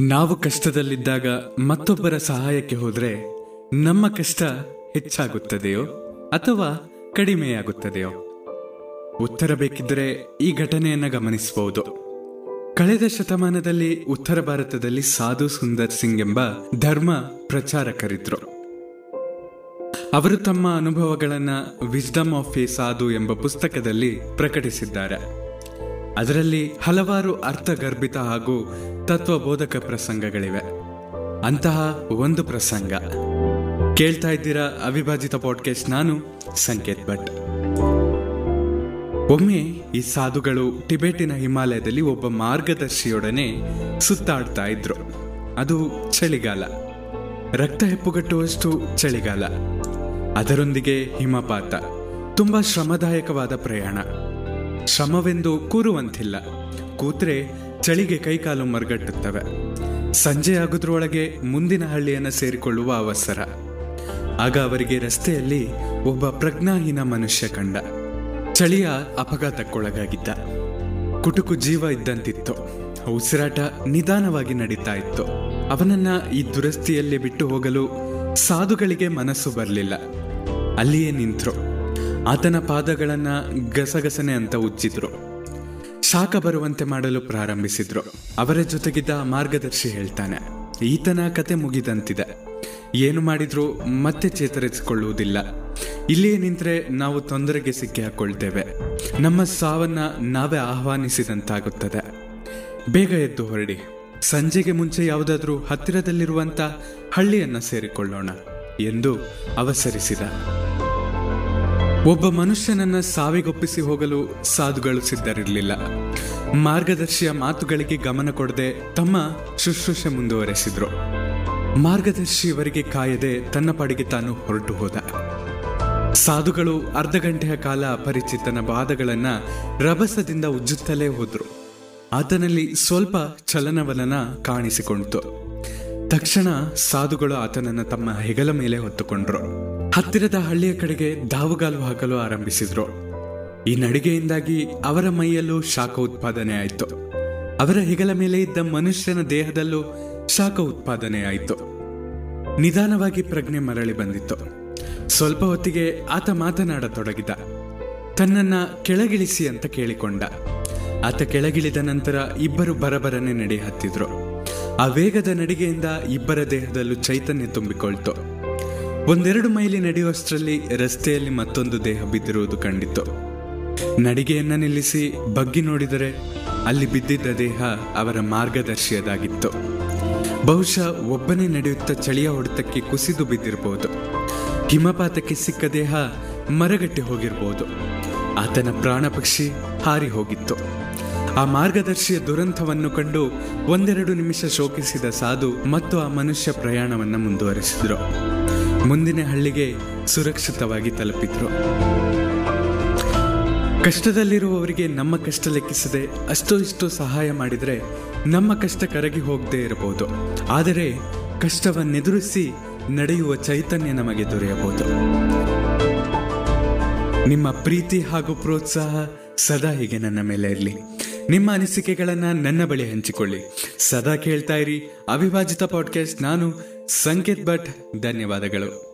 ನಾವು ಕಷ್ಟದಲ್ಲಿದ್ದಾಗ ಮತ್ತೊಬ್ಬರ ಸಹಾಯಕ್ಕೆ ಹೋದರೆ ನಮ್ಮ ಕಷ್ಟ ಹೆಚ್ಚಾಗುತ್ತದೆಯೋ ಅಥವಾ ಕಡಿಮೆಯಾಗುತ್ತದೆಯೋ? ಉತ್ತರ ಬೇಕಿದ್ದರೆ ಈ ಘಟನೆಯನ್ನು ಗಮನಿಸಬಹುದು ಕಳೆದ ಶತಮಾನದಲ್ಲಿ ಉತ್ತರ ಭಾರತದಲ್ಲಿ ಸಾಧು ಸುಂದರ್ ಸಿಂಗ್ ಎಂಬ ಧರ್ಮ ಪ್ರಚಾರಕರಿದ್ರು. ಅವರು ತಮ್ಮ ಅನುಭವಗಳನ್ನು ವಿಸ್ಡಮ್ ಆಫ್ ಎ ಸಾಧು ಎಂಬ ಪುಸ್ತಕದಲ್ಲಿ ಪ್ರಕಟಿಸಿದ್ದಾರೆ. ಅದರಲ್ಲಿ ಹಲವಾರು ಅರ್ಥಗರ್ಭಿತ ಹಾಗೂ ತತ್ವಬೋಧಕ ಪ್ರಸಂಗಗಳಿವೆ. ಅಂತಹ ಒಂದು ಪ್ರಸಂಗ. ಕೇಳ್ತಾ ಇದ್ದೀರಾ ಅವಿಭಾಜಿತ ಪಾಡ್ಕಾಸ್ಟ್ ನಾನು ಸಂಕೇತ್ ಭಟ್. ಒಮ್ಮೆ ಈ ಸಾಧುಗಳು ಟಿಬೆಟಿನ ಹಿಮಾಲಯದಲ್ಲಿ ಒಬ್ಬ ಮಾರ್ಗದರ್ಶಿಯೊಡನೆ ಸುತ್ತಾಡ್ತಾ ಇದ್ರು. ಅದು ಚಳಿಗಾಲ. ರಕ್ತ ಹೆಪ್ಪುಗಟ್ಟುವಷ್ಟು ಚಳಿಗಾಲ. ಅದರೊಂದಿಗೆ ಹಿಮಪಾತ. ತುಂಬಾ ಶ್ರಮದಾಯಕವಾದ ಪ್ರಯಾಣ. ಶ್ರಮವೆಂದು ಕೂರುವಂತಿಲ್ಲ. ಕೂತ್ರೆ ಚಳಿಗೆ ಕೈಕಾಲು ಮರಗಟ್ಟುತ್ತವೆ. ಸಂಜೆ ಆಗುದ್ರೊಳಗೆ ಮುಂದಿನ ಹಳ್ಳಿಯನ್ನು ಸೇರಿಕೊಳ್ಳುವ ಅವಸರ. ಆಗ ಅವರಿಗೆ ರಸ್ತೆಯಲ್ಲಿ ಒಬ್ಬ ಪ್ರಜ್ಞಾಹೀನ ಮನುಷ್ಯ ಕಂಡ. ಚಳಿಯ ಅಪಘಾತಕ್ಕೊಳಗಾಗಿದ್ದ. ಕುಟುಕು ಜೀವ ಇದ್ದಂತಿತ್ತು. ಉಸಿರಾಟ ನಿಧಾನವಾಗಿ ನಡೀತಾ ಇತ್ತು. ಅವನನ್ನ ಈ ದುರಸ್ತಿಯಲ್ಲಿ ಬಿಟ್ಟು ಹೋಗಲು ಸಾಧುಗಳಿಗೆ ಮನಸ್ಸು ಬರಲಿಲ್ಲ. ಅಲ್ಲಿಯೇ ನಿಂತ್ರು. ಆತನ ಪಾದಗಳನ್ನ ಗಸಗಸನೆ ಅಂತ ಉಜ್ಜಿದ್ರು ಶಾಖ ಬರುವಂತೆ ಮಾಡಲು ಪ್ರಾರಂಭಿಸಿದ್ರು. ಅವರ ಜೊತೆಗಿದ್ದ ಮಾರ್ಗದರ್ಶಿ ಹೇಳ್ತಾನೆ, ಈತನ ಕತೆ ಮುಗಿದಂತಿದೆ. ಏನು ಮಾಡಿದ್ರೂ ಮತ್ತೆ ಚೇತರಿಸಿಕೊಳ್ಳುವುದಿಲ್ಲ. ಇಲ್ಲಿಯೇ ನಿಂತರೆ ನಾವು ತೊಂದರೆಗೆ ಸಿಕ್ಕಿ ಹಾಕೊಳ್ತೇವೆ. ನಮ್ಮ ಸಾವನ್ನ ನಾವೇ ಆಹ್ವಾನಿಸಿದಂತಾಗುತ್ತದೆ. ಬೇಗ ಎದ್ದು ಹೊರಡಿ. ಸಂಜೆಗೆ ಮುಂಚೆ ಯಾವುದಾದ್ರೂ ಹತ್ತಿರದಲ್ಲಿರುವಂತ ಹಳ್ಳಿಯನ್ನ ಸೇರಿಕೊಳ್ಳೋಣ, ಎಂದು ಅವಸರಿಸಿದ. ಒಬ್ಬ ಮನುಷ್ಯನನ್ನ ಸಾವಿಗೊಪ್ಪಿಸಿ ಹೋಗಲು ಸಾಧುಗಳು ಸಿದ್ಧರಿರಲಿಲ್ಲ. ಮಾರ್ಗದರ್ಶಿಯ ಮಾತುಗಳಿಗೆ ಗಮನ ಕೊಡದೆ ತಮ್ಮ ಶುಶ್ರೂಷೆ ಮುಂದುವರೆಸಿದ್ರು. ಮಾರ್ಗದರ್ಶಿಯವರಿಗೆ ಕಾಯದೆ ತನ್ನ ಪಾಡಿಗೆ ತಾನು ಹೊರಟು ಹೋದ. ಸಾಧುಗಳು ಅರ್ಧ ಗಂಟೆಯ ಕಾಲ ಅಪರಿಚಿತನ ಬಾದಗಳನ್ನ ರಭಸದಿಂದ ಉಜ್ಜುತ್ತಲೇ ಹೋದ್ರು. ಆತನಲ್ಲಿ ಸ್ವಲ್ಪ ಚಲನವಲನ ಕಾಣಿಸಿಕೊಂಡಿತು. ತಕ್ಷಣ ಸಾಧುಗಳು ಆತನನ್ನ ತಮ್ಮ ಹೆಗಲ ಮೇಲೆ ಹೊತ್ತುಕೊಂಡ್ರು. ಹತ್ತಿರದ ಹಳ್ಳಿಯ ಕಡೆಗೆ ದಾವುಗಾಲು ಹಾಕಲು ಆರಂಭಿಸಿದ್ರು. ಈ ನಡಿಗೆಯಿಂದಾಗಿ ಅವರ ಮೈಯಲ್ಲೂ ಶಾಖ ಉತ್ಪಾದನೆ ಆಯಿತು. ಅವರ ಹೆಗಲ ಮೇಲೆ ಇದ್ದ ಮನುಷ್ಯನ ದೇಹದಲ್ಲೂ ಶಾಖ ಉತ್ಪಾದನೆ ಆಯಿತು. ನಿಧಾನವಾಗಿ ಪ್ರಜ್ಞೆ ಮರಳಿ ಬಂದಿತ್ತು. ಸ್ವಲ್ಪ ಹೊತ್ತಿಗೆ ಆತ ಮಾತನಾಡತೊಡಗಿದ. ತನ್ನನ್ನ ಕೆಳಗಿಳಿಸಿ ಅಂತ ಕೇಳಿಕೊಂಡ. ಆತ ಕೆಳಗಿಳಿದ ನಂತರ ಇಬ್ಬರು ಬರಬರನೆ ನಡೆ ಹತ್ತಿದ್ರು ಆ ವೇಗದ ನಡಿಗೆಯಿಂದ ಇಬ್ಬರ ದೇಹದಲ್ಲೂ ಚೈತನ್ಯ ತುಂಬಿಕೊಳ್ತು. ಒಂದೆರಡು ಮೈಲಿ ನಡೆಯುವಷ್ಟರಲ್ಲಿ ರಸ್ತೆಯಲ್ಲಿ ಮತ್ತೊಂದು ದೇಹ ಬಿದ್ದಿರುವುದು ಕಂಡಿತು ನಡಿಗೆಯನ್ನ ನಿಲ್ಲಿಸಿ ಬಗ್ಗಿ ನೋಡಿದರೆ ಅಲ್ಲಿ ಬಿದ್ದಿದ್ದ ದೇಹ ಅವರ ಮಾರ್ಗದರ್ಶಿಯದಾಗಿತ್ತು. ಬಹುಶಃ ಒಬ್ಬನೇ ನಡೆಯುತ್ತಾ ಚಳಿಯ ಹೊಡೆತಕ್ಕೆ ಕುಸಿದು ಬಿದ್ದಿರಬಹುದು. ಹಿಮಪಾತಕ್ಕೆ ಸಿಕ್ಕ ದೇಹ ಮರಗಟ್ಟಿ ಹೋಗಿರಬಹುದು. ಆತನ ಪ್ರಾಣ ಪಕ್ಷಿ ಹಾರಿ ಹೋಗಿತ್ತು. ಆ ಮಾರ್ಗದರ್ಶಿಯ ದುರಂತವನ್ನು ಕಂಡು ಒಂದೆರಡು ನಿಮಿಷ ಶೋಕಿಸಿದ ಸಾಧು ಮತ್ತು ಆ ಮನುಷ್ಯ ಪ್ರಯಾಣವನ್ನು ಮುಂದುವರೆಸಿದ್ರು. ಮುಂದಿನ ಹಳ್ಳಿಗೆ ಸುರಕ್ಷಿತವಾಗಿ ತಲುಪಿದ್ರು. ಕಷ್ಟದಲ್ಲಿರುವವರಿಗೆ ನಮ್ಮ ಕಷ್ಟ ಲೆಕ್ಕಿಸದೆ ಅಷ್ಟೋ ಇಷ್ಟೋ ಸಹಾಯ ಮಾಡಿದರೆ ನಮ್ಮ ಕಷ್ಟ ಕರಗಿ ಹೋಗದೇ ಇರಬಹುದು. ಆದರೆ ಕಷ್ಟವನ್ನೆದುರಿಸಿ ನಡೆಯುವ ಚೈತನ್ಯ ನಮಗೆ ದೊರೆಯಬಹುದು. ನಿಮ್ಮ ಪ್ರೀತಿ ಹಾಗೂ ಪ್ರೋತ್ಸಾಹ ಸದಾ ಹೀಗೆ ನನ್ನ ಮೇಲೆ ಇರಲಿ. ನಿಮ್ಮ ಅನಿಸಿಕೆಗಳನ್ನ ನನ್ನ ಬಳಿ ಹಂಚಿಕೊಳ್ಳಿ. ಸದಾ ಕೇಳ್ತಾ ಇರಿ. ಅವಿಭಾಜಿತ ಪಾಡ್ಕಾಸ್ಟ್ ನಾನು ಸಂಕೇತ್ ಭಟ್. ಧನ್ಯವಾದಗಳು.